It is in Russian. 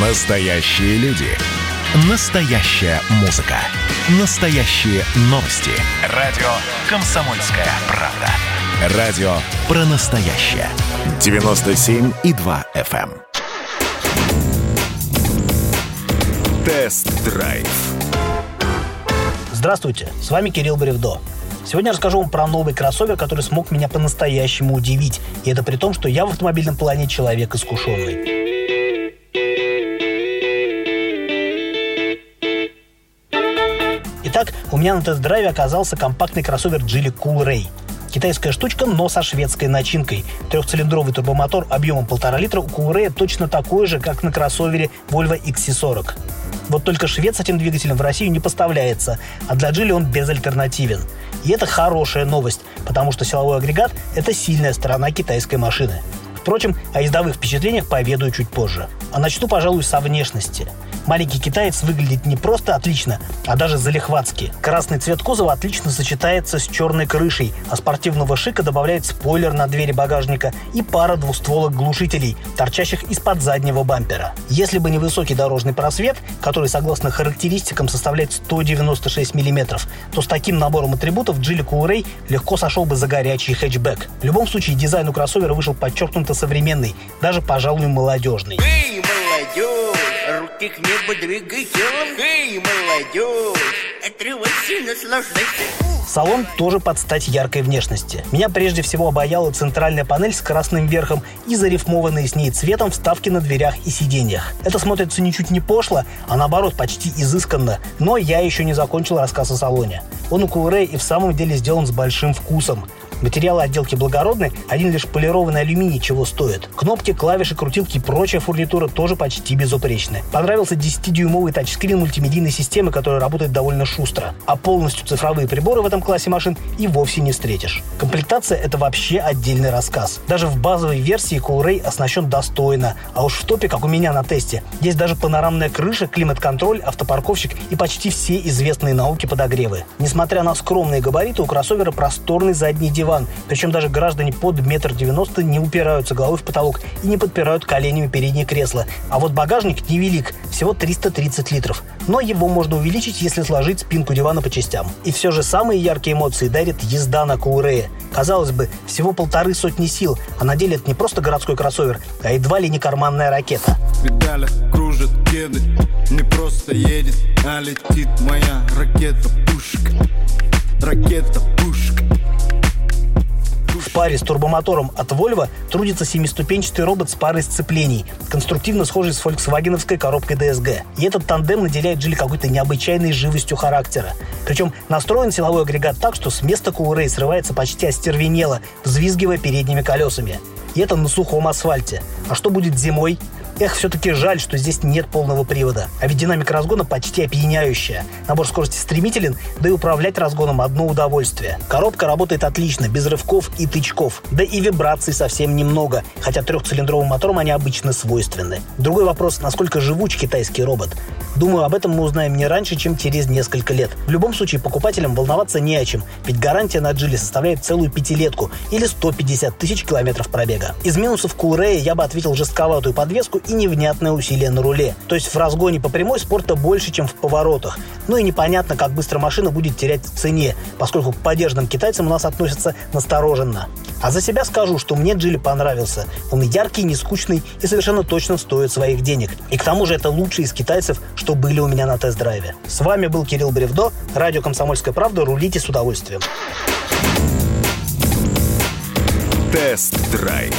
Настоящие люди. Настоящая музыка. Настоящие новости. Радио «Комсомольская правда». Радио про настоящее. 97,2 FM. эм. Тест-драйв. Здравствуйте, с вами Кирилл Бревдо. Сегодня я расскажу вам про новый кроссовер, который смог меня по-настоящему удивить. И это при том, что я в автомобильном плане человек искушенный. Итак, у меня на тест-драйве оказался компактный кроссовер Geely Cool Ray. Китайская штучка, но со шведской начинкой. Трехцилиндровый турбомотор объемом 1,5 литра у Cool Ray точно такой же, как на кроссовере Volvo XC40. Вот только швед с этим двигателем в Россию не поставляется, а для Geely он безальтернативен. И это хорошая новость, потому что силовой агрегат – это сильная сторона китайской машины. Впрочем, о ездовых впечатлениях поведаю чуть позже. А начну, пожалуй, со внешности. Маленький китаец выглядит не просто отлично, а даже залихватски. Красный цвет кузова отлично сочетается с черной крышей, а спортивного шика добавляет спойлер на двери багажника и пара двустволок глушителей, торчащих из-под заднего бампера. Если бы не высокий дорожный просвет, который, согласно характеристикам, составляет 196 мм, то с таким набором атрибутов Geely Cool легко сошел бы за горячий хэтчбэк. В любом случае, дизайн у кроссовера вышел подчеркнуто современный, даже, пожалуй, молодежный. Молодежь, руки к небу двигай телом. Эй, молодежь, отрывайся, наслаждайся. Салон тоже под стать яркой внешности. Меня прежде всего обаяла центральная панель с красным верхом и зарифмованные с ней цветом вставки на дверях и сиденьях. Это смотрится ничуть не пошло, а наоборот почти изысканно. Но я еще не закончил рассказ о салоне. Он у Куэрей и в самом деле сделан с большим вкусом. Материалы отделки благородны, один лишь полированный алюминий чего стоит. Кнопки, клавиши, крутилки и прочая фурнитура тоже почти безупречны. Понравился 10-дюймовый тачскрин мультимедийной системы, которая работает довольно шустро. А полностью цифровые приборы в этом классе машин и вовсе не встретишь. Комплектация – это вообще отдельный рассказ. Даже в базовой версии Coolray оснащен достойно. А уж в топе, как у меня на тесте, есть даже панорамная крыша, климат-контроль, автопарковщик и почти все известные науки подогревы. Несмотря на скромные габариты, у кроссовера просторный задний диван диван. Причем даже граждане под метр девяносто не упираются головой в потолок и не подпирают коленями переднее кресло. А вот багажник невелик, всего 330 литров. Но его можно увеличить, если сложить спинку дивана по частям. И все же самые яркие эмоции дарит езда на Каурее. Казалось бы, всего полторы сотни сил, а на деле это не просто городской кроссовер, а едва ли не карманная ракета. В педалях кружат кеды Не просто едет, а летит моя ракета-пушка Ракета-пушка паре с турбомотором от Volvo трудится семиступенчатый робот с парой сцеплений, конструктивно схожий с фольксвагеновской коробкой DSG. И этот тандем наделяет Джили какой-то необычайной живостью характера. Причем настроен силовой агрегат так, что с места Coolray срывается почти остервенело, взвизгивая передними колесами. И это на сухом асфальте. А что будет зимой? Эх, все-таки жаль, что здесь нет полного привода. А ведь динамика разгона почти опьяняющая. Набор скорости стремителен, да и управлять разгоном одно удовольствие. Коробка работает отлично, без рывков и тычков. Да и вибраций совсем немного, хотя трехцилиндровым мотором они обычно свойственны. Другой вопрос, насколько живуч китайский робот. Думаю, об этом мы узнаем не раньше, чем через несколько лет. В любом случае, покупателям волноваться не о чем, ведь гарантия на Джили составляет целую пятилетку или 150 тысяч километров пробега. Из минусов Кулрея я бы ответил жестковатую подвеску и невнятное усилие на руле. То есть в разгоне по прямой спорта больше, чем в поворотах. Ну и непонятно, как быстро машина будет терять в цене, поскольку к поддержанным китайцам у нас относятся настороженно. А за себя скажу, что мне Джили понравился. Он яркий, не скучный и совершенно точно стоит своих денег. И к тому же это лучший из китайцев, что были у меня на тест-драйве. С вами был Кирилл Бревдо, радио «Комсомольская правда». Рулите с удовольствием. Тест-драйв.